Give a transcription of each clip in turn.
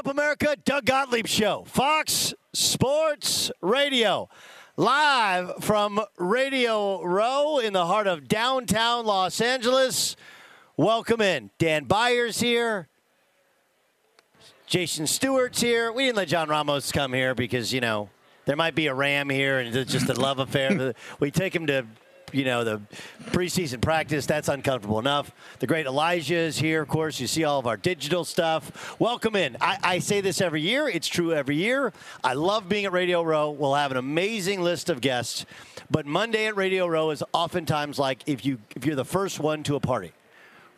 up, America? Doug Gottlieb Show, Fox Sports Radio. Live from Radio Row in the heart of downtown Los Angeles. Welcome in. Dan Byers here. Jason Stewart's here. We didn't let John Ramos come here because, you know, there might be a ram here and it's just a love affair. we take him to, you know, the preseason practice. That's uncomfortable enough. The great Elijah is here, of course. You see all of our digital stuff. Welcome in. I, I say this every year. It's true every year. I love being at Radio Row. We'll have an amazing list of guests. But Monday at Radio Row is oftentimes like if you if you're the first one to a party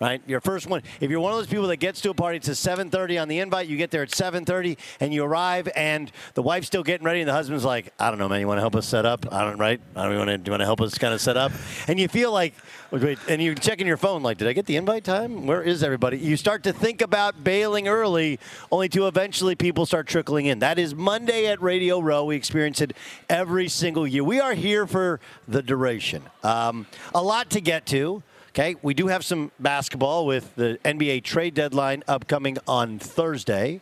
right? Your first one. If you're one of those people that gets to a party, it's at 7:30 on the invite. You get there at 7:30, and you arrive, and the wife's still getting ready, and the husband's like, "I don't know, man. You want to help us set up? I don't, right? I don't want to. Do you want to help us kind of set up?" And you feel like, wait, and you're checking your phone, like, "Did I get the invite time? Where is everybody?" You start to think about bailing early, only to eventually people start trickling in. That is Monday at Radio Row. We experience it every single year. We are here for the duration. Um, a lot to get to. Okay, we do have some basketball with the NBA trade deadline upcoming on Thursday.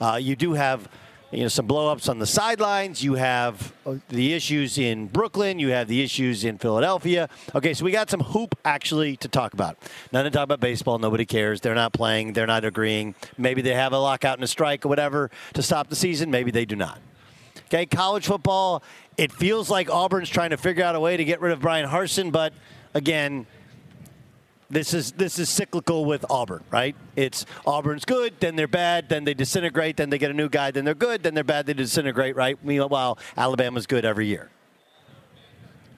Uh, you do have you know some blowups on the sidelines. You have uh, the issues in Brooklyn. You have the issues in Philadelphia. Okay, so we got some hoop actually to talk about. None to talk about baseball. Nobody cares. They're not playing. They're not agreeing. Maybe they have a lockout and a strike or whatever to stop the season. Maybe they do not. Okay, college football. It feels like Auburn's trying to figure out a way to get rid of Bryan Harsin, but again, this is this is cyclical with Auburn, right? It's Auburn's good, then they're bad, then they disintegrate, then they get a new guy, then they're good, then they're bad, they disintegrate, right? Meanwhile, Alabama's good every year.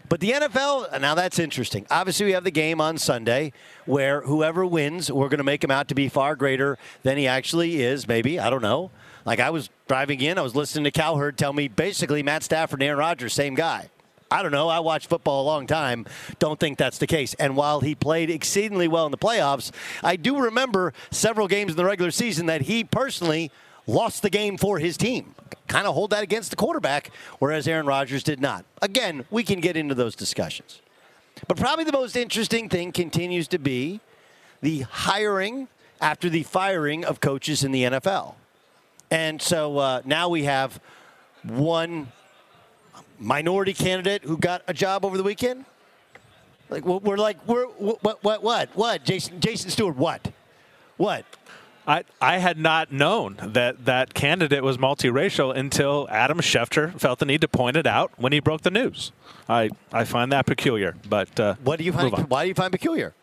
But the NFL, now that's interesting. Obviously, we have the game on Sunday where whoever wins, we're going to make him out to be far greater than he actually is, maybe. I don't know. Like I was driving in, I was listening to Cowherd tell me basically Matt Stafford and Aaron Rodgers, same guy. I don't know. I watched football a long time. Don't think that's the case. And while he played exceedingly well in the playoffs, I do remember several games in the regular season that he personally lost the game for his team. Kind of hold that against the quarterback, whereas Aaron Rodgers did not. Again, we can get into those discussions. But probably the most interesting thing continues to be the hiring after the firing of coaches in the NFL. And so uh, now we have one minority candidate who got a job over the weekend? Like we're like we're what what what what Jason Jason Stewart what what I, I had not known that that candidate was multiracial until Adam Schefter felt the need to point it out when he broke the news. I, I find that peculiar. But uh, what do you find? Why do you find peculiar?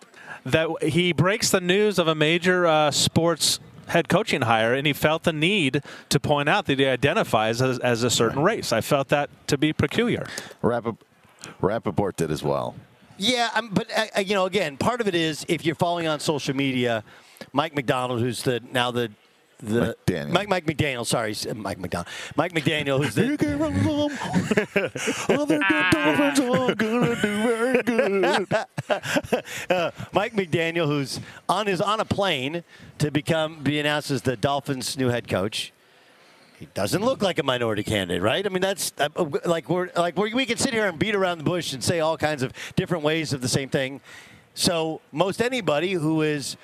That he breaks the news of a major uh, sports head coaching hire, and he felt the need to point out that he identifies as, as a certain race. I felt that to be peculiar. Rappap- Rapoport did as well. Yeah, um, but uh, you know, again, part of it is if you're following on social media, Mike McDonald, who's the now the the McDaniel. Mike Mike McDaniel. Sorry, Mike McDonald. Mike McDaniel, who's the uh, Mike McDaniel, who's on his on a plane to become be announced as the Dolphins' new head coach. He doesn't look like a minority candidate, right? I mean, that's uh, like we're like we're, we can sit here and beat around the bush and say all kinds of different ways of the same thing. So most anybody who is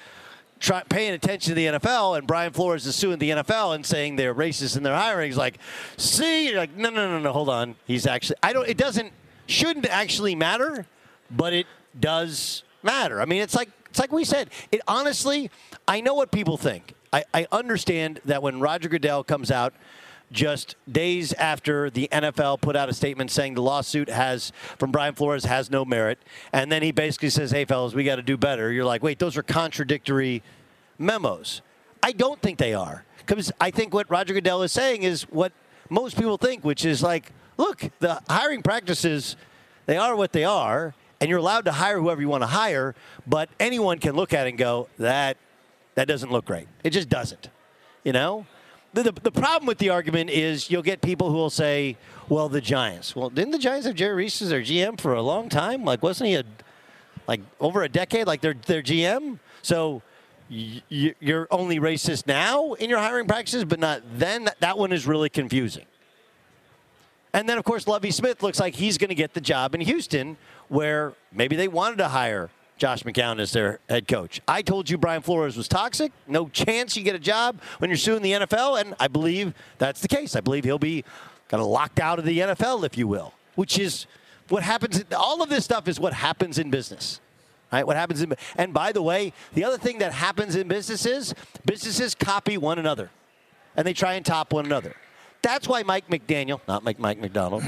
try, paying attention to the NFL, and Brian Flores is suing the NFL and saying they're racist in their hiring. He's like, see, You're like, no, no, no, no, hold on. He's actually, I don't, it doesn't, shouldn't actually matter, but it does matter. I mean, it's like, it's like we said. It honestly, I know what people think. I, I understand that when Roger Goodell comes out just days after the NFL put out a statement saying the lawsuit has from Brian Flores has no merit, and then he basically says, "Hey, fellas, we got to do better." You're like, "Wait, those are contradictory memos." I don't think they are because I think what Roger Goodell is saying is what most people think, which is like, look, the hiring practices they are what they are, and you're allowed to hire whoever you want to hire, but anyone can look at it and go that that doesn't look great. It just doesn't, you know. the, the, the problem with the argument is you'll get people who will say, well, the Giants. Well, didn't the Giants have Jerry Reese as their GM for a long time? Like, wasn't he a, like, over a decade, like their, their GM? So y- you're only racist now in your hiring practices, but not then. That, that one is really confusing. And then, of course, Lovie Smith looks like he's going to get the job in Houston, where maybe they wanted to hire Josh McCown as their head coach. I told you Brian Flores was toxic. No chance you get a job when you're suing the NFL, and I believe that's the case. I believe he'll be kind of locked out of the NFL, if you will, which is what happens. All of this stuff is what happens in business. Right, what happens in and by the way, the other thing that happens in businesses, businesses copy one another, and they try and top one another. That's why Mike McDaniel, not Mike Mike McDonald.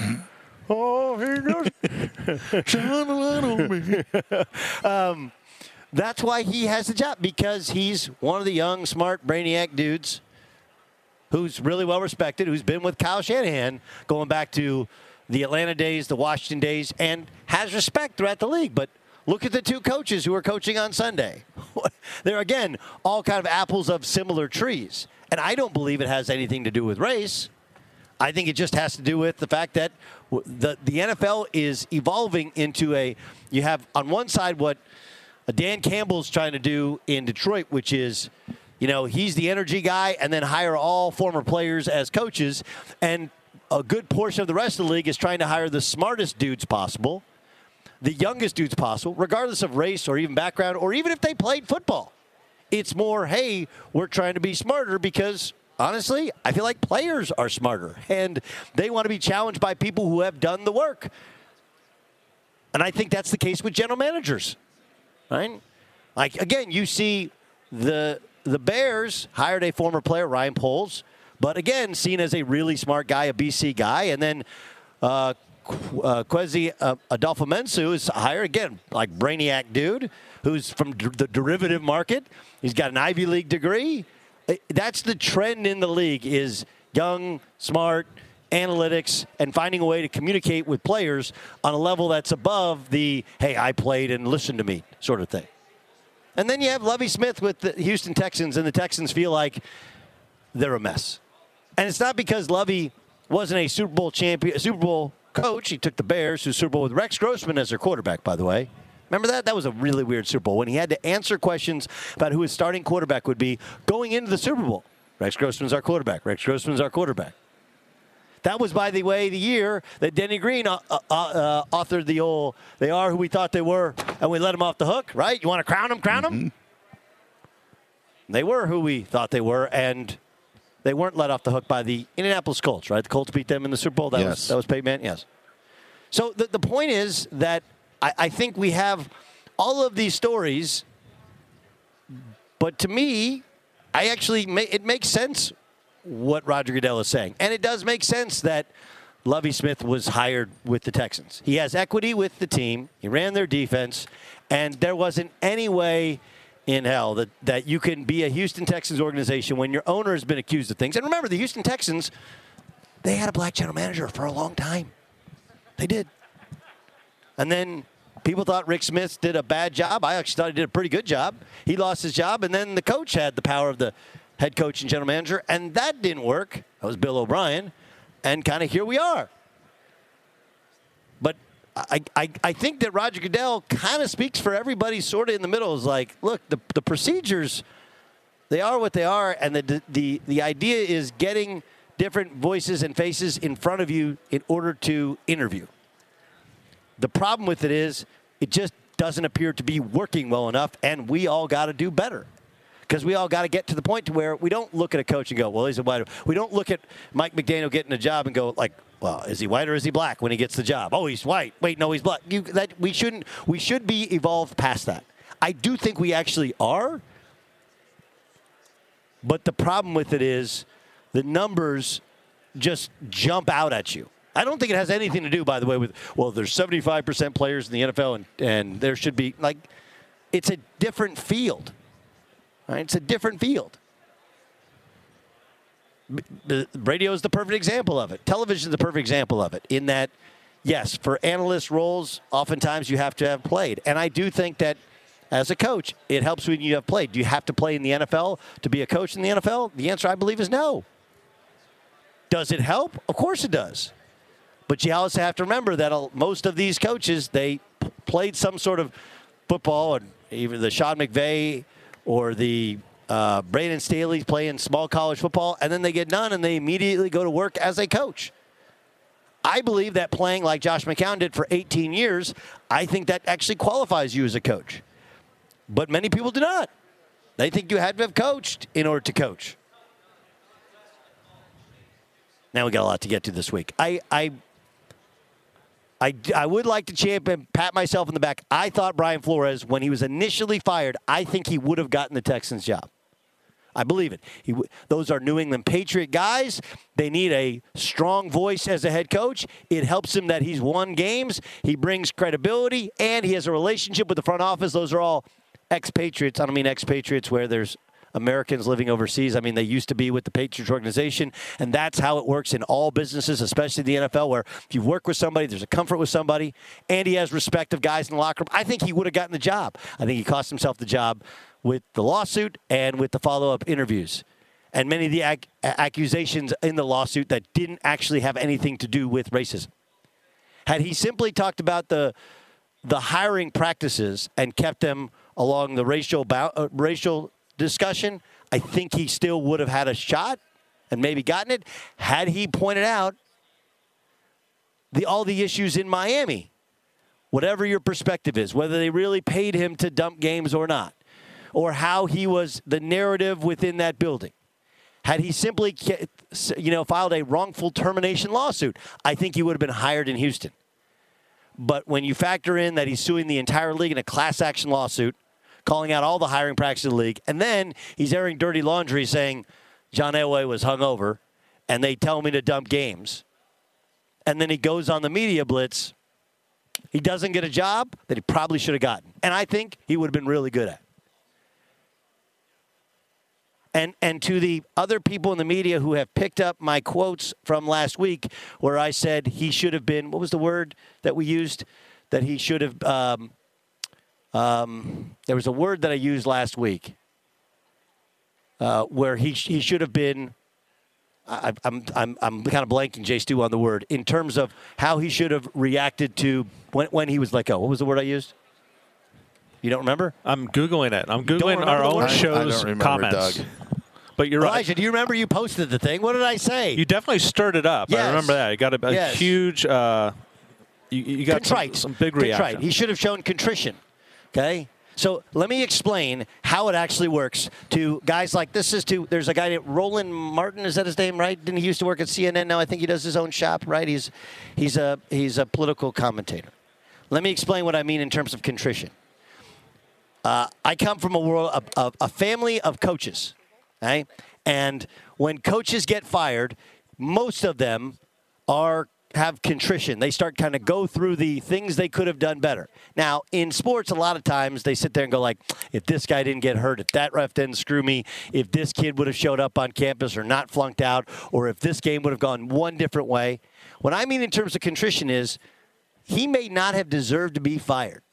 Oh, here goes. Shine a light on me. um, that's why he has the job because he's one of the young, smart, brainiac dudes who's really well respected, who's been with Kyle Shanahan going back to the Atlanta days, the Washington days, and has respect throughout the league. But look at the two coaches who are coaching on Sunday. They're, again, all kind of apples of similar trees. And I don't believe it has anything to do with race. I think it just has to do with the fact that the, the NFL is evolving into a, you have on one side what uh, Dan Campbell's trying to do in Detroit, which is, you know, he's the energy guy and then hire all former players as coaches. And a good portion of the rest of the league is trying to hire the smartest dudes possible, the youngest dudes possible, regardless of race or even background, or even if they played football. It's more, hey, we're trying to be smarter because honestly, I feel like players are smarter and they want to be challenged by people who have done the work. And I think that's the case with general managers, right? Like again, you see the the Bears hired a former player, Ryan Poles, but again, seen as a really smart guy, a BC guy, and then uh, uh, Kwesi uh, Adofo-Mensah is hired again, like brainiac dude who's from the derivative market. He's got an Ivy League degree. Uh, That's the trend in the league: is young, smart, analytics, and finding a way to communicate with players on a level that's above the "Hey, I played and listen to me" sort of thing. And then you have Lovie Smith with the Houston Texans, and the Texans feel like they're a mess. And it's not because Lovie wasn't a Super Bowl champion, Super Bowl coach. He took the Bears to Super Bowl with Rex Grossman as their quarterback, by the way. Remember that? That was a really weird Super Bowl when he had to answer questions about who his starting quarterback would be going into the Super Bowl. Rex Grossman's our quarterback. Rex Grossman's our quarterback. That was, by the way, the year that Denny Green uh, uh, uh, authored the old "They are who we thought they were, and we let them off the hook." Right? You want to crown them? Crown them. They were who we thought they were, and they weren't let off the hook by the Indianapolis Colts. Right? The Colts beat them in the Super Bowl. That was Yes. that was Peyton Manning. Yes. So the the point is that I, I think we have all of these stories, but to me, I actually it makes sense what Roger Goodell is saying. And it does make sense that Lovie Smith was hired with the Texans. He has equity with the team. He ran their defense, and there wasn't any way in hell that, that you can be a Houston Texans organization when your owner has been accused of things. And remember, the Houston Texans, they had a black general manager for a long time. They did. And then people thought Rick Smith did a bad job. I actually thought he did a pretty good job. He lost his job, and then the coach had the power of the head coach and general manager, and that didn't work. That was Bill O'Brien. And kind of here we are. But I, I, I think that Roger Goodell kind of speaks for everybody sort of in the middle. Is like, look, the, the procedures, they are what they are, and the, the, the idea is getting different voices and faces in front of you in order to interview. The problem with it is it just doesn't appear to be working well enough, and we all got to do better. Because we all got to get to the point to where we don't look at a coach and go, well, he's a white. We don't look at Mike McDaniel getting a job and go like, well, is he white or is he black when he gets the job? Oh, he's white. Wait, no, he's black. You, that we shouldn't. We should be evolved past that. I do think we actually are. But the problem with it is the numbers just jump out at you. I don't think it has anything to do, by the way, with well, there's 75% players in the NFL, and, and there should be like, it's a different field. Right? It's a different field. B- radio is the perfect example of it. Television is the perfect example of it. In that, yes, for analyst roles, oftentimes you have to have played, and I do think that. As a coach, it helps when you have played. Do you have to play in the NFL to be a coach in the NFL? The answer, I believe, is no. Does it help? Of course it does. But you also have to remember that most of these coaches they played some sort of football, and even the Sean McVay or the uh, Brandon Staley playing small college football, and then they get done and they immediately go to work as a coach. I believe that playing like Josh McCown did for 18 years, I think that actually qualifies you as a coach. But many people do not. They think you had to have coached in order to coach. Now we got a lot to get to this week. I, I, I, I would like to champion, pat myself in the back. I thought Brian Flores, when he was initially fired, I think he would have gotten the Texans job. I believe it. He, those are New England Patriot guys. They need a strong voice as a head coach. It helps him that he's won games. He brings credibility, and he has a relationship with the front office. Those are all expatriates. I don't mean expatriates where there's Americans living overseas. I mean, they used to be with the Patriots organization, and that's how it works in all businesses, especially the NFL, where if you work with somebody, there's a comfort with somebody, and he has respect of guys in the locker room. I think he would have gotten the job. I think he cost himself the job with the lawsuit and with the follow up interviews. And many of the ac- accusations in the lawsuit that didn't actually have anything to do with racism. Had he simply talked about the the hiring practices and kept them along the racial uh, racial discussion, I think he still would have had a shot and maybe gotten it had he pointed out the all the issues in Miami. Whatever your perspective is, whether they really paid him to dump games or not, or how he was the narrative within that building. Had he simply, you know, filed a wrongful termination lawsuit, I think he would have been hired in Houston. But when you factor in that he's suing the entire league in a class action lawsuit, calling out all the hiring practices of the league, and then he's airing dirty laundry saying John Elway was hungover, and they tell me to dump games, and then he goes on the media blitz. He doesn't get a job that he probably should have gotten, and I think he would have been really good at. And, and to the other people in the media who have picked up my quotes from last week, where I said he should have been, what was the word that we used? That he should have, um, um, there was a word that I used last week uh, where he, he should have been, I, I'm, I'm, I'm kind of blanking, Jay Stu, on the word, in terms of how he should have reacted to when, when he was let go. What was the word I used? You don't remember? I'm googling it. I'm googling our own word? I- I show's don't remember, comments. Doug. But you're right. Elijah, do you remember you posted the thing? What did I say? You definitely stirred it up. Yes. I remember that. You got a, a Yes. huge. Uh, you, you got some, contrite. some big Contrite. reaction. He should have shown contrition. Okay? So let me explain how it actually works to guys like this is to there's a guy named Roland Martin, is that his name, right? Didn't he used to work at CNN? Now I think he does his own shop, right? He's he's a he's a political commentator. Let me explain what I mean in terms of contrition. Uh, I come from a world, a, a, a family of coaches, okay? And when coaches get fired, most of them are have contrition. They start kind of go through the things they could have done better. Now, in sports, a lot of times they sit there and go like, if this guy didn't get hurt, if that ref didn't screw me, if this kid would have showed up on campus or not flunked out, or if this game would have gone one different way. What I mean in terms of contrition is he may not have deserved to be fired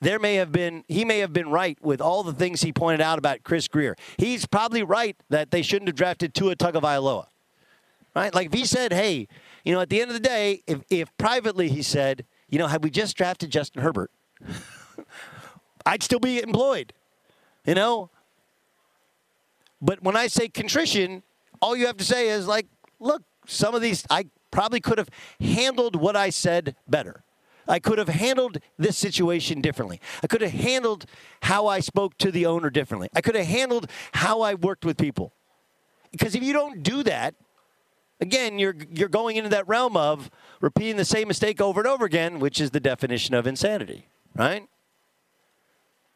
there may have been he may have been right with all the things he pointed out about Chris Grier. He's probably right that they shouldn't have drafted Tua Tagovailoa. Right? Like if he said, "Hey, you know, at the end of the day, if if privately he said, you know, had we just drafted Justin Herbert, I'd still be employed." You know? But when I say contrition, all you have to say is like, "Look, some of these I probably could have handled what I said better." I could have handled this situation differently. I could have handled how I spoke to the owner differently. I could have handled how I worked with people. Because if you don't do that, again, you're you're going into that realm of repeating the same mistake over and over again, which is the definition of insanity, right?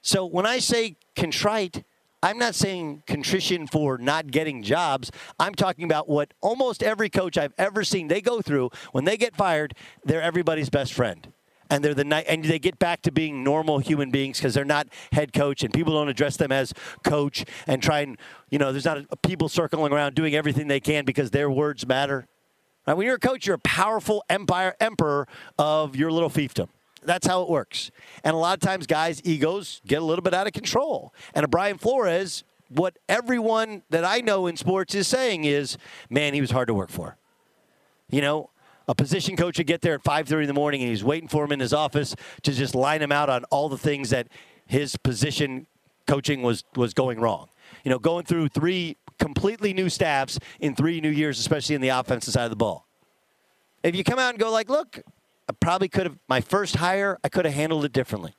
So when I say contrite, I'm not saying contrition for not getting jobs. I'm talking about what almost every coach I've ever seen they go through when they get fired, they're everybody's best friend. And they're the night, and they get back to being normal human beings because they're not head coach, and people don't address them as coach and try and you know there's not a, people circling around doing everything they can because their words matter. When you're a coach, you're a powerful empire emperor of your little fiefdom. That's how it works. And a lot of times, guys' egos get a little bit out of control. And a Brian Flores what everyone that I know in sports is saying is, man, he was hard to work for. You know, a position coach would get there at 5:30 in the morning and he's waiting for him in his office to just line him out on all the things that his position coaching was was going wrong. You know, going through three completely new staffs in three new years, especially in the offensive side of the ball. If you come out and go like, look, I probably could have my first hire, I could have handled it differently.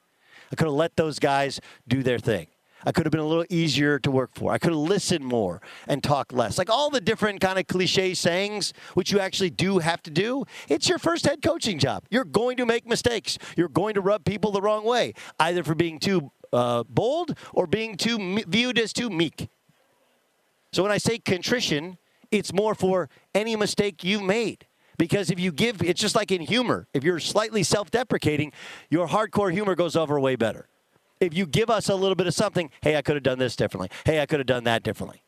I could have let those guys do their thing. I could have been a little easier to work for. I could have listened more and talked less. Like all the different kind of cliche sayings, which you actually do have to do. It's your first head coaching job. You're going to make mistakes. You're going to rub people the wrong way, either for being too uh, bold or being too viewed as too meek. So when I say contrition, it's more for any mistake you've made. Because if you give, it's just like in humor. If you're slightly self deprecating, your hardcore humor goes over way better. If you give us a little bit of something, hey, I could have done this differently. Hey, I could have done that differently.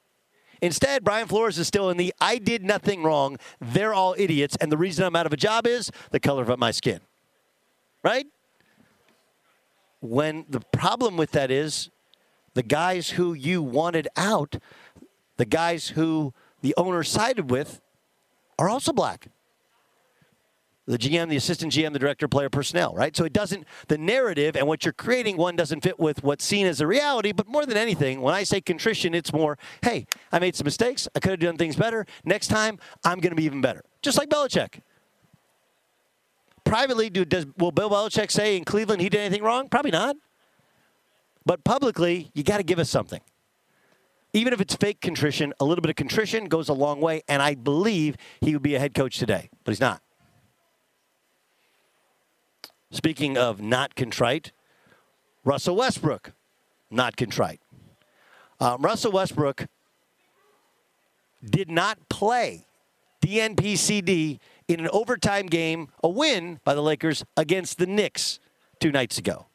Instead, Brian Flores is still in the I did nothing wrong. They're all idiots. And the reason I'm out of a job is the color of my skin. Right? When the problem with that is the guys who you wanted out, the guys who the owner sided with, are also black the GM, the assistant GM, the director player personnel, right? So it doesn't, the narrative and what you're creating, one doesn't fit with what's seen as a reality. But more than anything, when I say contrition, it's more, hey, I made some mistakes. I could have done things better. Next time, I'm going to be even better. Just like Belichick. Privately, do, does, will Bill Belichick say in Cleveland he did anything wrong? Probably not. But publicly, you got to give us something. Even if it's fake contrition, a little bit of contrition goes a long way. And I believe he would be a head coach today, but he's not. Speaking of not contrite, Russell Westbrook, not contrite. Um, Russell Westbrook did not play DNPCD in an overtime game, a win by the Lakers against the Knicks two nights ago.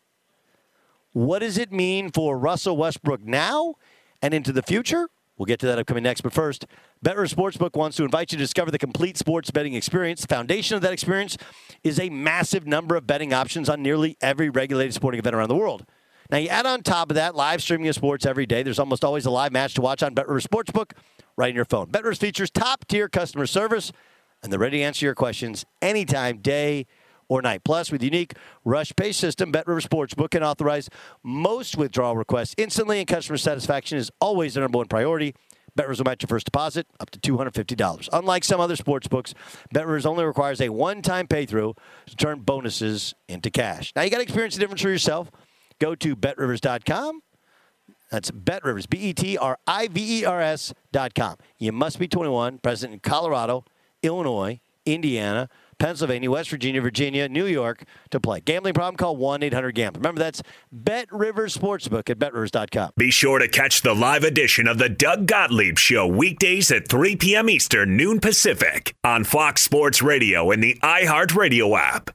What does it mean for Russell Westbrook now and into the future? We'll get to that upcoming next. But first, BetRivers Sportsbook wants to invite you to discover the complete sports betting experience. The foundation of that experience is a massive number of betting options on nearly every regulated sporting event around the world. Now, you add on top of that live streaming of sports every day. There's almost always a live match to watch on BetRivers Sportsbook right in your phone. BetRivers features top tier customer service, and they're ready to answer your questions anytime, day or night. Plus, with unique rush pay system, BetRivers Sportsbook can authorize most withdrawal requests instantly, and customer satisfaction is always the number one priority. BetRivers will match your first deposit up to $250. Unlike some other sports books, BetRivers only requires a one-time pay-through to turn bonuses into cash. Now, you got to experience the difference for yourself. Go to betrivers.com. That's BetRivers, B-E-T-R-I-V-E-R-S dot com. You must be 21, present in Colorado, Illinois, Indiana, Pennsylvania, West Virginia, Virginia, New York to play. Gambling problem? Call 1 800 GAMBLER. Remember, that's Bet Rivers Sportsbook at betrivers.com. Be sure to catch the live edition of the Doug Gottlieb Show weekdays at 3 p.m. Eastern, noon Pacific on Fox Sports Radio and the iHeartRadio app.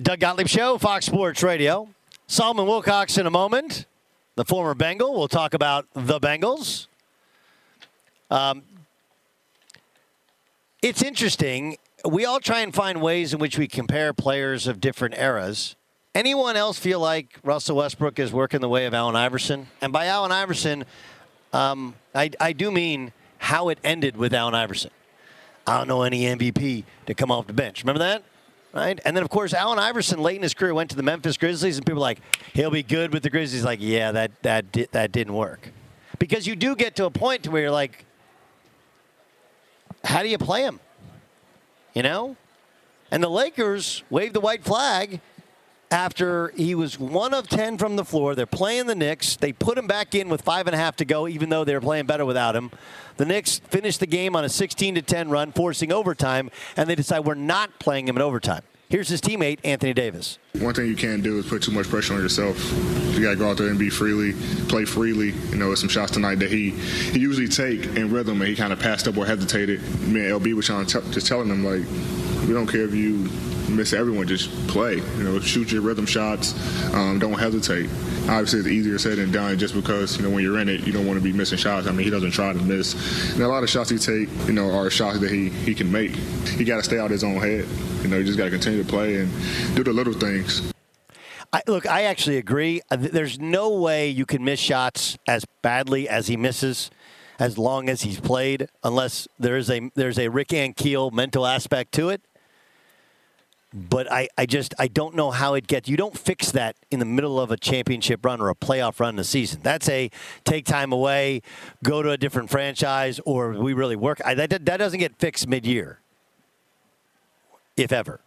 Doug Gottlieb Show, Fox Sports Radio. Solomon Wilcots in a moment, the former Bengal. We'll talk about the Bengals. Um, it's interesting. We all try and find ways in which we compare players of different eras. Anyone else feel like Russell Westbrook is working the way of Allen Iverson? And by Allen Iverson, um, I, I do mean how it ended with Allen Iverson. I don't know any MVP to come off the bench. Remember that? Right? And then, of course, Allen Iverson late in his career went to the Memphis Grizzlies, and people were like, he'll be good with the Grizzlies. Like, yeah, that, that, di- that didn't work. Because you do get to a point to where you're like, how do you play him? You know? And the Lakers waved the white flag after he was one of 10 from the floor. They're playing the Knicks. They put him back in with five and a half to go, even though they were playing better without him. The Knicks finished the game on a 16 to 10 run, forcing overtime, and they decide we're not playing him in overtime. Here's his teammate, Anthony Davis. One thing you can't do is put too much pressure on yourself. You got to go out there and be freely, play freely. You know, some shots tonight that he, he usually take in rhythm, and he kind of passed up or hesitated. Me and LB was trying to just telling him like, we don't care if you miss everyone, just play. You know, shoot your rhythm shots. Um, don't hesitate. Obviously, it's easier said than done just because, you know, when you're in it, you don't want to be missing shots. I mean, he doesn't try to miss. And a lot of shots he take, you know, are shots that he, he can make. He got to stay out his own head. You know, you just got to continue to play and do the little things. I, look, I actually agree. Uh, There's no way you can miss shots as badly as he misses, as long as he's played, unless there's a there's a Rick Ankiel mental aspect to it. But I, I just I don't know how it gets. You don't fix that in the middle of a championship run or a playoff run in the season. That's a take time away, go to a different franchise, or we really work. I, that that doesn't get fixed mid year, if ever.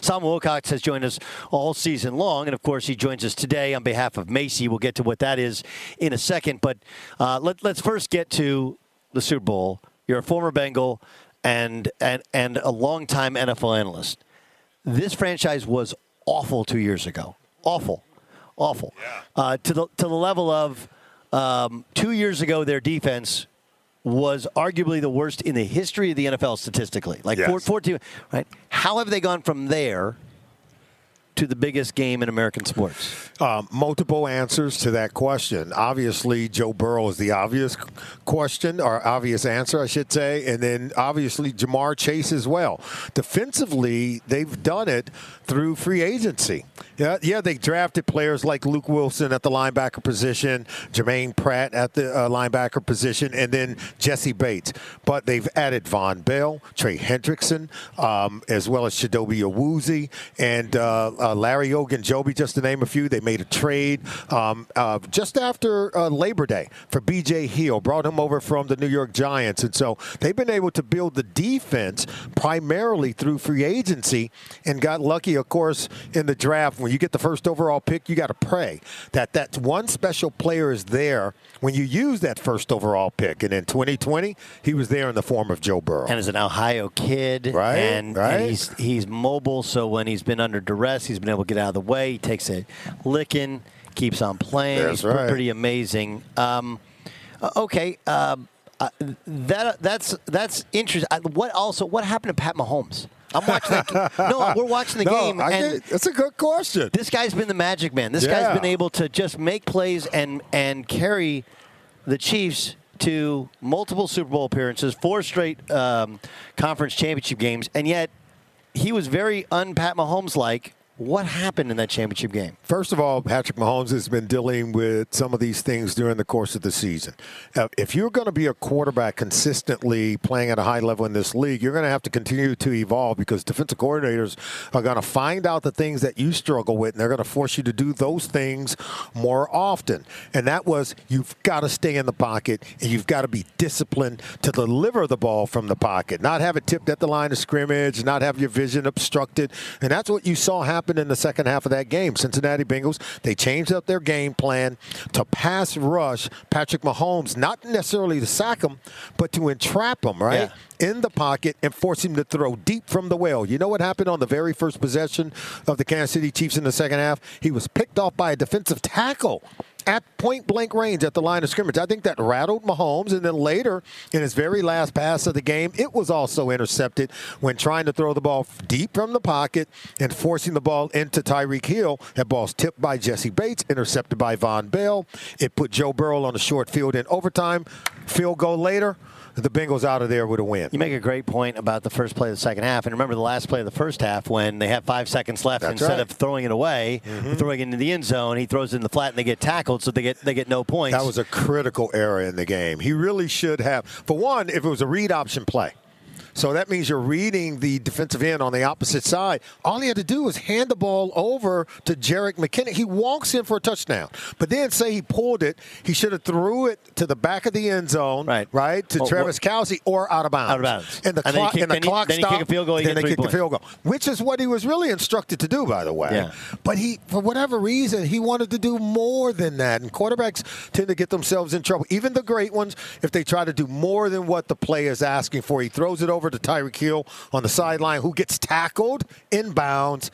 Sam Wilcots has joined us all season long, and of course, he joins us today on behalf of Macy. We'll get to what that is in a second, but uh, let, let's first get to the Super Bowl. You're a former Bengal and and and a longtime NFL analyst. This franchise was awful two years ago. Awful, awful. Uh, to the to the level of um, two years ago, their defense was arguably the worst in the history of the NFL statistically. Like Yes. four, 14, right? How have they gone from there to the biggest game in American sports? Um, multiple answers to that question. Obviously, Joe Burrow is the obvious question or obvious answer, I should say, and then obviously Ja'Marr Chase as well. Defensively, they've done it through free agency. Yeah, yeah, they drafted players like Luke Wilson at the linebacker position, Germaine Pratt at the uh, linebacker position, and then Jessie Bates. But they've added Vonn Bell, Trey Hendrickson, um, as well as Chidobe Awuzie and uh, uh, Larry Ogunjobi, just to name a few. They made a trade um, uh, just after uh, Labor Day for B.J. Hill, brought him over from the New York Giants, and so they've been able to build the defense primarily through free agency, and got lucky, of course, in the draft. When you get the first overall pick, you got to pray that that one special player is there when you use that first overall pick. And in 2020, he was there in the form of Joe Burrow. And as an Ohio kid, Right, And, right. and he's he's mobile, so when he's been under duress, he's been able to get out of the way. He takes a licking, keeps on playing. That's he's right. pretty amazing. Um, okay, um, uh, that that's that's interesting. Uh, What also what happened to Pat Mahomes? I'm watching. The, no, we're watching the No, game, I and get- that's a good question. this guy's been the magic man. This Yeah. guy's been able to just make plays and and carry the Chiefs to multiple Super Bowl appearances, four straight um, conference championship games, and yet he was very un Pat Mahomes like. What happened in that championship game? First of all, Patrick Mahomes has been dealing with some of these things during the course of the season. If you're going to be a quarterback consistently playing at a high level in this league, you're going to have to continue to evolve because defensive coordinators are going to find out the things that you struggle with, and they're going to force you to do those things more often. And that was you've got to stay in the pocket and you've got to be disciplined to deliver the ball from the pocket, not have it tipped at the line of scrimmage, not have your vision obstructed. And that's what you saw happen in the second half of that game. Cincinnati Bengals, they changed up their game plan to pass rush Patrick Mahomes, not necessarily to sack him, but to entrap him, right? In the pocket and force him to throw deep from the well. You know what happened on the very first possession of the Kansas City Chiefs in the second half? He was picked off by a defensive tackle at point blank range at the line of scrimmage. I think that rattled Mahomes. And then later, in his very last pass of the game, it was also intercepted when trying to throw the ball deep from the pocket and forcing the ball into Tyreek Hill. That ball's tipped by Jessie Bates, intercepted by Vonn Bell. It put Joe Burrow on the short field in overtime. Field goal later. The Bengals out of there with a win. You make a great point about the first play of the second half, and remember the last play of the first half when they have five seconds left. That's instead right. Mm-hmm. of throwing it away, throwing it into the end zone, he throws it in the flat, and they get tackled, so they get they get no points. That was a critical error in the game. He really should have. For one, if it was a read option play. So that means you're reading the defensive end on the opposite side. All he had to do was hand the ball over to Jerick McKinnon. He walks in for a touchdown. But then say he pulled it, he should have threw it to the back of the end zone, Right. right, to Well, Travis Kelce or out of bounds. Out of bounds. And the And clock, kick- and the then you- clock then you kick a field goal, then they three kick the field goal, which is what he was really instructed to do, by the way. Yeah. But he, for whatever reason, he wanted to do more than that. And quarterbacks tend to get themselves in trouble. Even the great ones, if they try to do more than what the play is asking for, he throws it over to Tyreek Hill on the sideline, who gets tackled inbounds.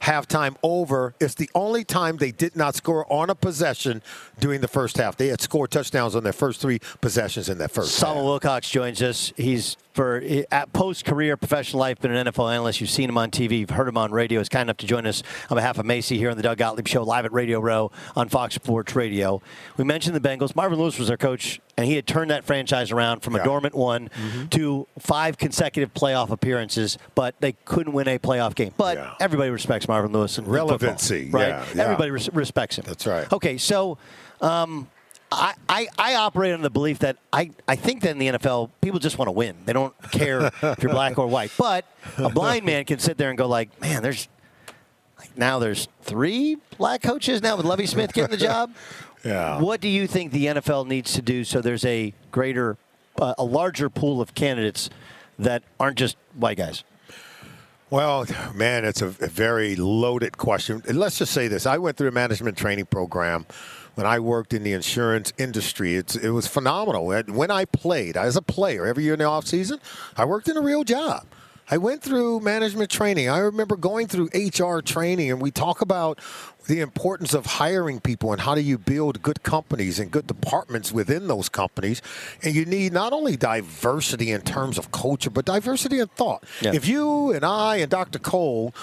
Halftime over. It's the only time they did not score on a possession during the first half. They had scored touchdowns on their first three possessions in that first Samuel half. Wilcots joins us. He's for at post-career professional life, been an NFL analyst. You've seen him on TV, you've heard him on radio. He's kind enough to join us on behalf of Macy here on the Doug Gottlieb Show, live at Radio Row on Fox Sports Radio. We mentioned the Bengals. Marvin Lewis was their coach, and he had turned that franchise around from a dormant one to five consecutive playoff appearances, but they couldn't win a playoff game. But Yeah. everybody respects Marvin Lewis and football, Relevancy, right? yeah, yeah. Everybody res- respects him. That's right. Okay, so. Um, I, I, I operate on the belief that I, I think that in the NFL, people just want to win. They don't care if you're black or white. But a blind man can sit there and go like, man, there's like now there's three black coaches now with Lovie Smith getting the job. Yeah. What do you think the NFL needs to do so there's a greater, uh, a larger pool of candidates that aren't just white guys? Well, man, it's a, a very loaded question. And let's just say this: I went through a management training program when I worked in the insurance industry. It's, it was phenomenal. When I played as a player every year in the off season, I worked in a real job. I went through management training. I remember going through HR training, and we talk about the importance of hiring people and how do you build good companies and good departments within those companies. And you need not only diversity in terms of culture, but diversity in thought. Yeah. If you and I and Dr. Cole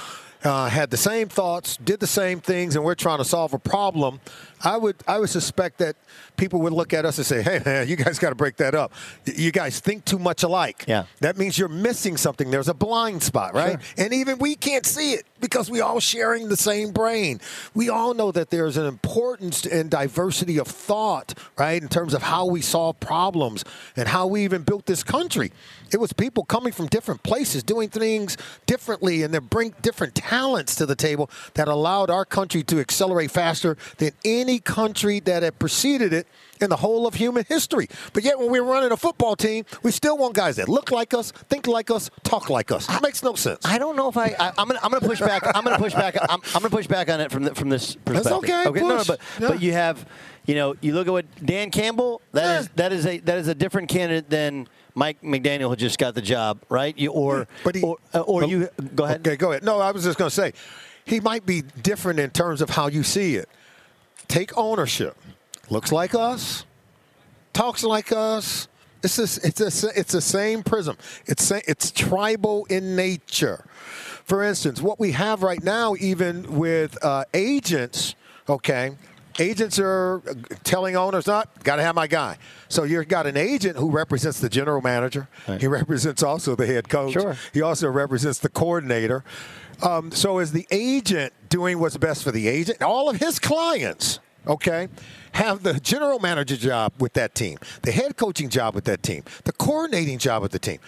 uh, had the same thoughts, did the same things, and we're trying to solve a problem, I would I would suspect that people would look at us and say, "Hey, man, you guys got to break that up. You guys think too much alike. Yeah. that means you're missing something. There's a blind spot, right? And even we can't see it because we all sharing the same brain. We all know that there's an importance and diversity of thought, right, in terms of how we solve problems and how we even built this country. It was people coming from different places doing things differently and they bring different talents to the table that allowed our country to accelerate faster than any country that had preceded it in the whole of human history. But yet, when we're running a football team, we still want guys that look like us, think like us, talk like us. It makes no sense. I don't know if I. I I'm gonna. I'm gonna push back. I'm gonna push back. I'm, I'm gonna push back on it from the, from this perspective. okay, Okay. No, no, but Yeah. but you have, you know, you look at what Dan Campbell. That is Yeah. that is a that is a different candidate than Mike McDaniel who just got the job, right? You or But he- or, uh, or you go ahead. Okay, go ahead. No, I was just going to say, he might be different in terms of how you see it. Take ownership. Looks like us, talks like us. It's this, it's a, it's the same prism. It's it's tribal in nature. For instance, what we have right now, even with uh, agents, okay, agents are telling owners, "Not got to have my guy." So you've got an agent who represents the general manager. He represents also the head coach. Sure. He also represents the coordinator. Um, so is the agent doing what's best for the agent? All of his clients, okay, have the general manager job with that team, the head coaching job with that team, the coordinating job with the team.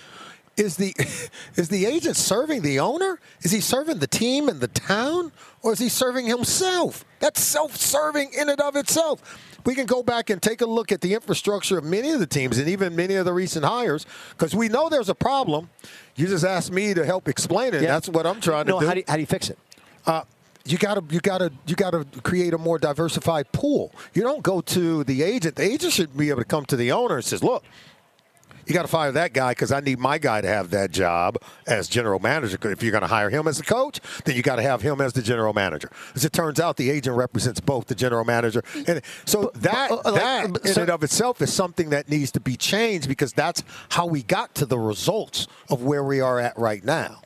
Is the is the agent serving the owner? Is he serving the team and the town, or is he serving himself? That's self-serving in and of itself. We can go back and take a look at the infrastructure of many of the teams and even many of the recent hires, because we know there's a problem. You just asked me to help explain it. Yeah. That's what I'm trying no, to do. how do you, how do you fix it? Uh, you gotta, you gotta, you gotta create a more diversified pool. You don't go to the agent. The agent should be able to come to the owner and says, "Look, you got to fire that guy because I need my guy to have that job as general manager. If you're going to hire him as a coach, then you got to have him as the general manager. As it turns out, the agent represents both the general manager, and so that but, uh, that but, in so- and of itself is something that needs to be changed because that's how we got to the results of where we are at right now.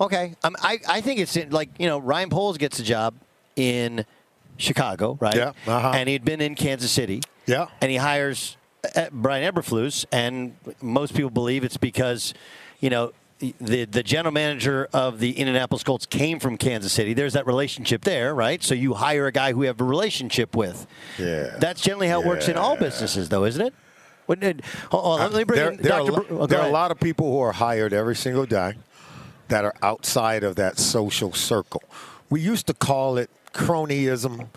Okay, um, I I think it's in, like you know Ryan Poles gets a job in Chicago, right? Yeah, uh-huh. And he'd been in Kansas City. Yeah. And he hires uh, Uh, Brian Eberflus, and most people believe it's because, you know. The, the general manager of the Indianapolis Colts came from Kansas City. There's that relationship there, right? So you hire a guy who you have a relationship with. Yeah. That's generally how it works in all businesses, though, isn't it? Hold on, let me bring there, there Dr. Are, Bru- oh, there are a lot of people who are hired every single day that are outside of that social circle. We used to call it cronyism,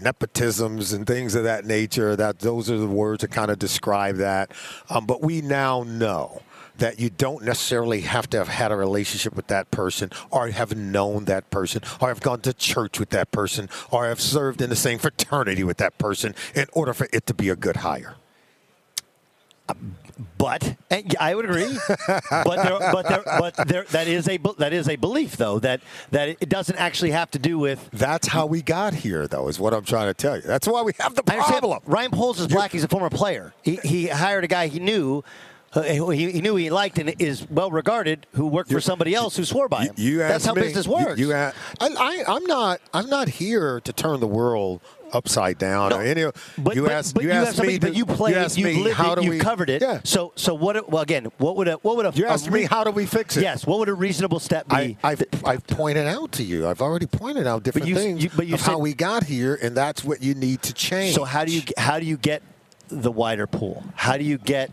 nepotisms, and things of that nature. That those are the words that kind of describe that. Um, but we now know that you don't necessarily have to have had a relationship with that person or have known that person or have gone to church with that person or have served in the same fraternity with that person in order for it to be a good hire. But and I would agree. but there, but there, but there, that is a that is a belief though that that it doesn't actually have to do with. That's how we got here, though, is what I'm trying to tell you. That's why we have the I understand. problem. Ryan Poles is black. He's a former player. He, he hired a guy he knew uh, he, he knew he liked and is well regarded, who worked for somebody else who swore by him. You That's how me- business you- works. You, I, am not. I'm not here to turn the world upside down. No, or any, but, you asked. but you, you, asked somebody, me. but you played, asked you've me, how it, do you've we, covered it. Yeah. So, so what? Well, again, what would a what would a You asked a me how do we fix it? Yes, what would a reasonable step be? I, I've, I've pointed out to you. I've already pointed out different you- things you- but you of how we got here, and that's what you need to change. So how do you how do you get the wider pool? How do you get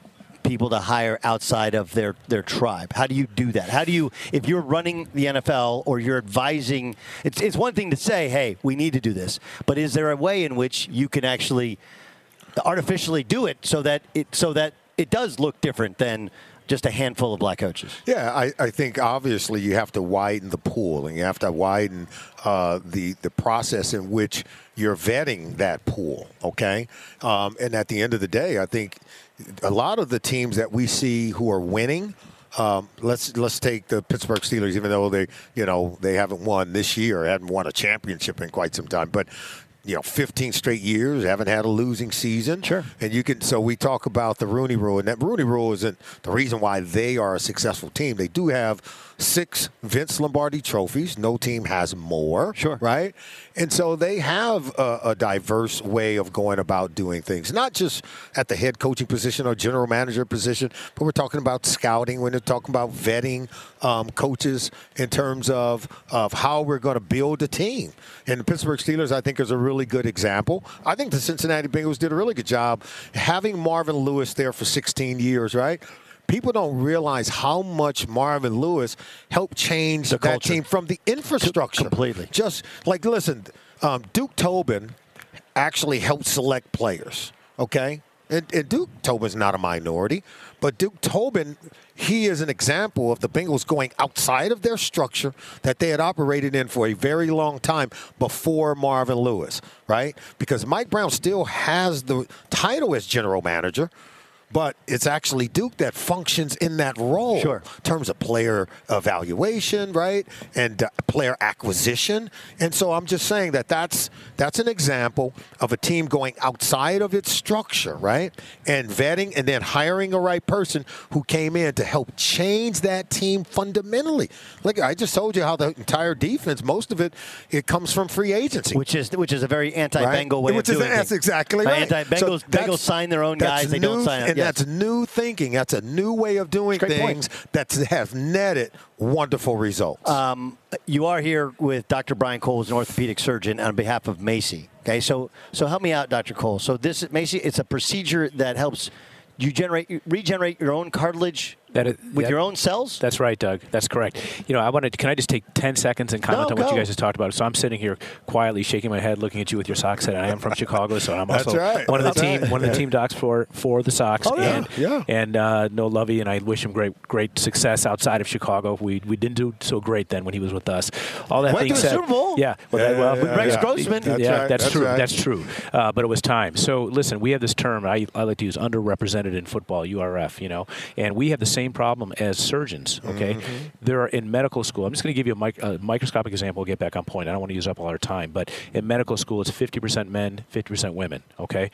people to hire outside of their their tribe? How do you do that? How do you if you're running the NFL or you're advising? It's it's one thing to say, hey, we need to do this, but is there a way in which you can actually artificially do it so that it so that it does look different than just a handful of black coaches? Yeah, I, I think obviously you have to widen the pool and you have to widen uh, the the process in which you're vetting that pool. Okay, um, and at the end of the day, I think a lot of the teams that we see who are winning. Um, let's let's take the Pittsburgh Steelers, even though they you know they haven't won this year, haven't won a championship in quite some time, but you know, 15 straight years, haven't had a losing season. Sure. And you can, so we talk about the Rooney Rule, and that Rooney Rule isn't the reason why they are a successful team. They do have six Vince Lombardi trophies. No team has more. Sure. Right? And so they have a, a diverse way of going about doing things, not just at the head coaching position or general manager position, but we're talking about scouting, we're talking about vetting um, coaches in terms of, of how we're going to build a team. And the Pittsburgh Steelers, I think, is a really good example. I think the Cincinnati Bengals did a really good job having Marvin Lewis there for 16 years, right? People don't realize how much Marvin Lewis helped change that culture. team from the infrastructure. Completely. Just like, listen, um, Duke Tobin actually helped select players, okay? And, and Duke Tobin's not a minority, but Duke Tobin, he is an example of the Bengals going outside of their structure that they had operated in for a very long time before Marvin Lewis, right? Because Mike Brown still has the title as general manager, but it's actually Duke that functions in that role Sure. in terms of player evaluation, right, and uh, player acquisition. And so I'm just saying that that's that's an example of a team going outside of its structure, right, and vetting and then hiring a right person who came in to help change that team fundamentally. Like I just told you how the entire defense, most of it, it comes from free agency. Which is which is a very anti-Bengal way Which of is, doing that's things. exactly right. Anti-Bengals So Bengals sign their own guys. They don't sign. and yes. that's new thinking. That's a new way of doing point. things that have netted wonderful results. Um, you are here with Dr. Brian Cole, who's an orthopedic surgeon, on behalf of MACI. Okay, so so help me out, Dr. Cole. So this is MACI, it's a procedure that helps you generate regenerate your own cartilage That is- with that- your own cells. That's right, Doug. That's correct. You know, I wanted. Can I just take ten seconds and comment No, on what you guys just talked about? So I'm sitting here quietly shaking my head, looking at you with your socks. head. I am from Chicago, so I'm also right. one of the That's team right. one of the team docs for for the Sox. Oh, yeah. And Yeah. and uh, no Lovie, and I wish him great great success outside of Chicago. We we didn't do so great then when he was with us. All that Went being to the said, Super Bowl. yeah, well, Yeah, that- well, yeah, yeah, Rex yeah. Grossman. That's yeah, right, that's, that's true. right. That's true. Uh, but it was time. So listen, we have this term I, I like to use, underrepresented in football, URF. You know, and we have the same problem as surgeons. Okay, Mm-hmm. there are in medical school. I'm just going to give you a, mic, a microscopic example. We'll get back on point. I don't want to use up all our time, but in medical school, it's 50% men, 50% women. Okay,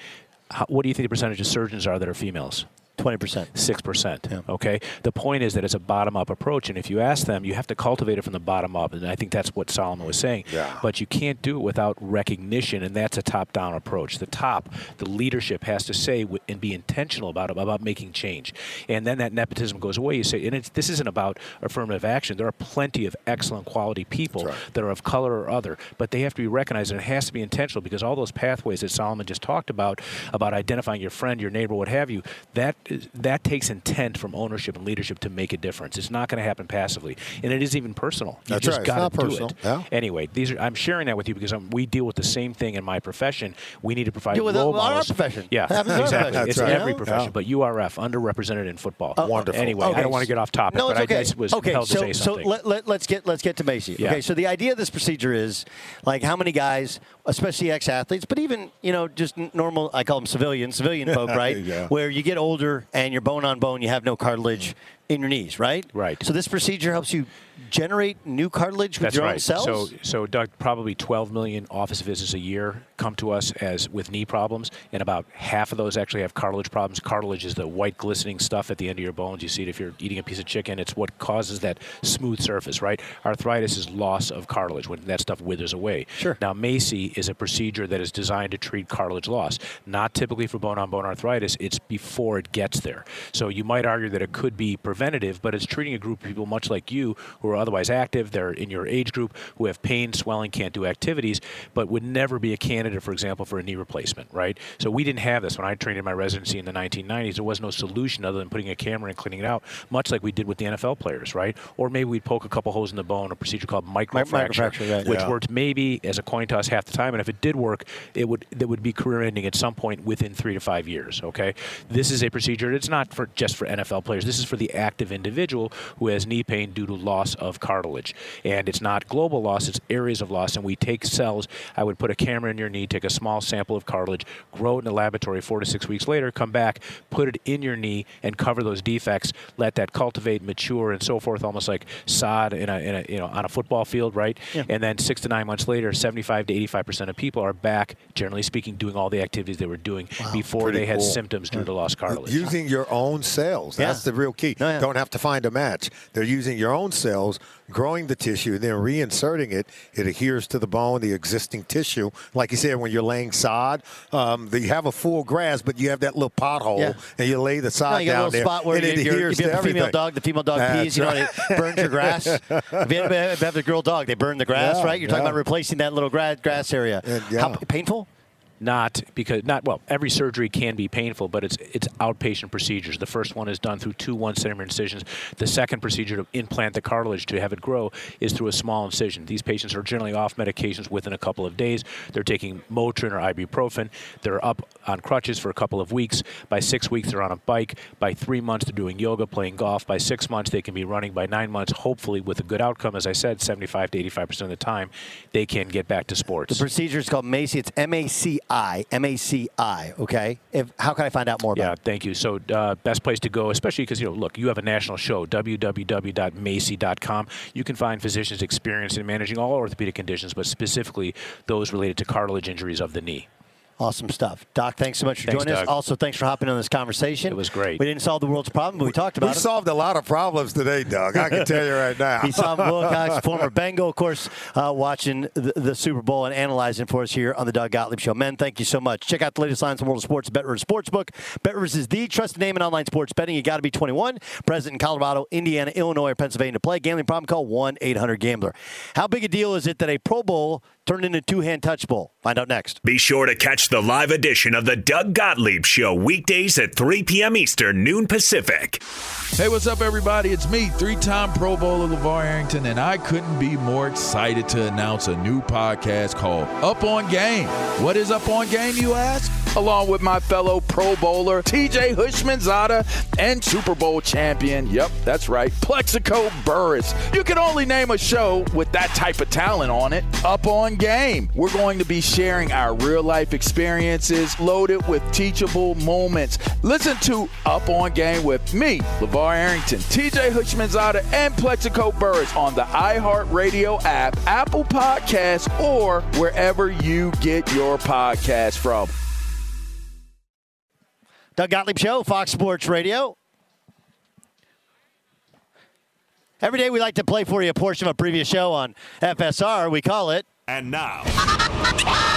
How, what do you think the percentage of surgeons are that are females? Twenty percent. Six percent. Okay. The point is that it's a bottom-up approach, and if you ask them, you have to cultivate it from the bottom up, and I think that's what Solomon was saying. Yeah. But you can't do it without recognition, and that's a top-down approach. The top, the leadership has to say and be intentional about it, about making change, and then that nepotism goes away. You say, and it's, this isn't about affirmative action. There are plenty of excellent quality people right. that are of color or other, but they have to be recognized, and it has to be intentional because all those pathways that Solomon just talked about, about identifying your friend, your neighbor, what have you, that that takes intent from ownership and leadership to make a difference. It's not going to happen passively, and it is even personal. You That's just right. It's got not to do personal. it. Yeah. Anyway, these are, I'm sharing that with you because um we deal with the same thing in my profession. We need to provide Deal with role it- our profession. Yeah, Happens in our exactly. profession. It's That's right. every profession, Yeah. but URF underrepresented in football. Wonderful. Anyway, Okay. I don't want to get off topic, No, but it's I okay. just was okay, compelled so, to say so let, let, let's get let's get to MACI. Yeah. Okay, so the idea of this procedure is like how many guys, especially ex-athletes, but even you know just normal, I call them civilian, civilian folk, right? Yeah. Where you get older and you're bone on bone, you have no cartilage. In your knees, right? Right. So this procedure helps you generate new cartilage with That's your right. own cells. So, so Doug, probably 12 million office visits a year come to us as with knee problems, and about half of those actually have cartilage problems. Cartilage is the white glistening stuff at the end of your bones. You see it if you're eating a piece of chicken. It's what causes that smooth surface, right? Arthritis is loss of cartilage when that stuff withers away. Sure. Now, MACI is a procedure that is designed to treat cartilage loss, not typically for bone-on-bone arthritis. It's before it gets there. So you might argue that it could be preventative, but it's treating a group of people much like you who are otherwise active. They're in your age group who have pain, swelling, can't do activities, but would never be a candidate, for example, for a knee replacement, right? So we didn't have this when I trained in my residency in the 1990s. There was no solution other than putting a camera and cleaning it out, much like we did with the NFL players, right? Or maybe we'd poke a couple holes in the bone, a procedure called microfracture, microfracture, right. which Yeah. worked maybe as a coin toss half the time, and if it did work, it would that would be career ending at some point within three to five years. Okay, this is a procedure. It's not for just for NFL players. This is for the active individual who has knee pain due to loss of cartilage, and it's not global loss; it's areas of loss. And we take cells. I would put a camera in your knee, take a small sample of cartilage, grow it in a laboratory. Four to six weeks later, come back, put it in your knee, and cover those defects. Let that cultivate, mature, and so forth, almost like sod in a, in a you know on a football field, right? And then six to nine months later, 75 to 85 percent of people are back, generally speaking, doing all the activities they were doing before they had cool. symptoms due to lost cartilage. Using your own cells. That's Yeah. the real key. Oh, yeah. Don't have to find a match. They're using your own cells, growing the tissue, and then reinserting it. It adheres to the bone, the existing tissue. Like you said, when you're laying sod, um, you have a full grass, but you have that little pothole, Yeah. and you lay the sod a down little there, spot where and it adheres if you to have the female dog, the female dog That's pees, you know, it burns your grass. if you have, if you have the girl dog, they burn the grass, Yeah, right? You're talking about replacing that little grass, grass area. Yeah. How painful? Not because not well every surgery can be painful but it's it's outpatient procedures. The first one is done through two one centimeter incisions. The second procedure to implant the cartilage to have it grow is through a small incision. These patients are generally off medications within a couple of days. They're taking motrin or ibuprofen. They're up on crutches for a couple of weeks. By six weeks they're on a bike. By three months they're doing yoga playing golf. By six months they can be running. By nine months hopefully with a good outcome as i said 75 to 85 percent of the time they can get back to sports. The procedure is called MACI. It's M A C I. M A C I. Okay. If, how can I find out more about Yeah, it? thank you. So, uh, best place to go, especially because you know, look, you have a national show, www.maci.com. You can find physicians experienced in managing all orthopedic conditions, but specifically those related to cartilage injuries of the knee. Awesome stuff. Doc, thanks so much for Thanks, joining us. Also, thanks for hopping on this conversation. It was great. We didn't solve the world's problem, but we talked about We it. We solved a lot of problems today, Doug. I can tell you right now. He's Tom Wilcots, former Bengal, of course, uh, watching the, the Super Bowl and analyzing for us here on the Doug Gottlieb Show. Men, thank you so much. Check out the latest lines in the world of sports, BetRivers Sportsbook. BetRivers is the trusted name in online sports betting. You got to be 21, present in Colorado, Indiana, Illinois, or Pennsylvania to play. Gambling problem, call 1-800-GAMBLER. How big a deal is it that a Pro Bowl turned into a two-hand touch bowl? Find out next. Be sure to catch the live edition of the Doug Gottlieb Show weekdays at 3 p.m. Eastern, noon Pacific. Hey, what's up, everybody? It's me, three time Pro Bowler LaVar Arrington, and I couldn't be more excited to announce a new podcast called Up on Game. What is Up on Game, you ask? Along with my fellow Pro Bowler, TJ Houshmandzadeh, and Super Bowl champion, yep, that's right, Plaxico Burress. You can only name a show with that type of talent on it. Up on Game. We're going to be sharing our real life experiences loaded with teachable moments. Listen to Up on Game with me, LaVar Arrington, TJ Houshmandzadeh, and Plaxico Burress on the iHeartRadio app, Apple Podcasts, or wherever you get your podcast from. Doug Gottlieb Show, Fox Sports Radio. Every day we like to play for you a portion of a previous show on FSR. We call it And now,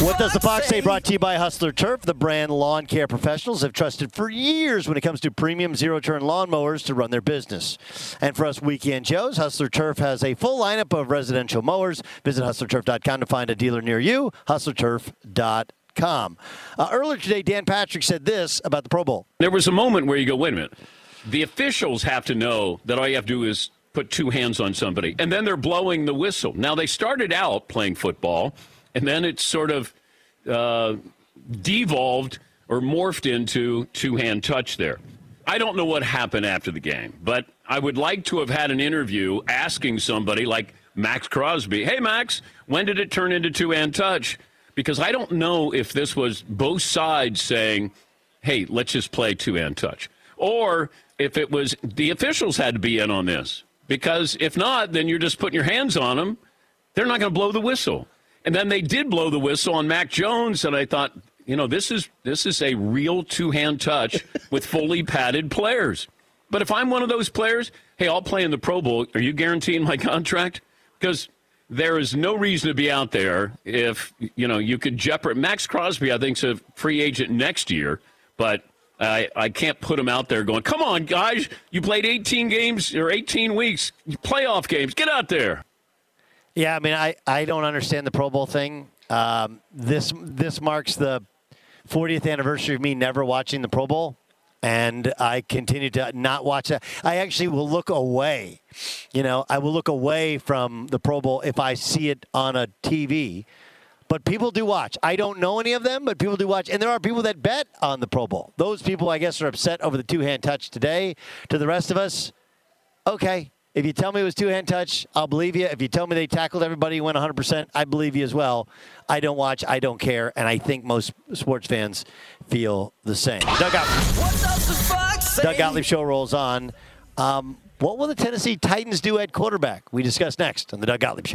What Does the Fox Say? Brought to you by Hustler Turf, the brand lawn care professionals have trusted for years when it comes to premium zero turn lawnmowers to run their business. And for us weekend Joes, Hustler Turf has a full lineup of residential mowers. Visit hustlerturf.com to find a dealer near you. Hustlerturf.com. Uh, earlier today, Dan Patrick said this about the Pro Bowl. There was a moment where you go, wait a minute. The officials have to know that all you have to do is put two hands on somebody, and then they're blowing the whistle. Now, they started out playing football, and then it sort of uh, devolved or morphed into two hand touch there. I don't know what happened after the game, but I would like to have had an interview asking somebody like Maxx Crosby, hey, Max, when did it turn into two hand touch? Because I don't know if this was both sides saying, hey, let's just play two hand touch. Or if it was the officials had to be in on this because if not, then you're just putting your hands on them. They're not going to blow the whistle. And then they did blow the whistle on Mac Jones, and I thought, you know, this is this is a real two-hand touch with fully padded players. But if I'm one of those players, hey, I'll play in the Pro Bowl. Are you guaranteeing my contract? Because there is no reason to be out there if you know you could jeopardize. Maxx Crosby, I think, is a free agent next year, but I, I can't put him out there going, come on, guys, you played 18 games or 18 weeks, playoff games, get out there. Yeah, I mean, I, I don't understand the Pro Bowl thing. Um, this this marks the 40th anniversary of me never watching the Pro Bowl, and I continue to not watch that. I actually will look away. You know, I will look away from the Pro Bowl if I see it on a TV. But people do watch. I don't know any of them, but people do watch. And there are people that bet on the Pro Bowl. Those people, I guess, are upset over the two hand touch today. To the rest of us, okay. If you tell me it was two hand touch, I'll believe you. If you tell me they tackled everybody, went 100%, I believe you as well. I don't watch, I don't care, and I think most sports fans feel the same. Doug Gottlieb, Doug Gottlieb show rolls on. Um, what will the Tennessee Titans do at quarterback? We discuss next on the Doug Gottlieb show.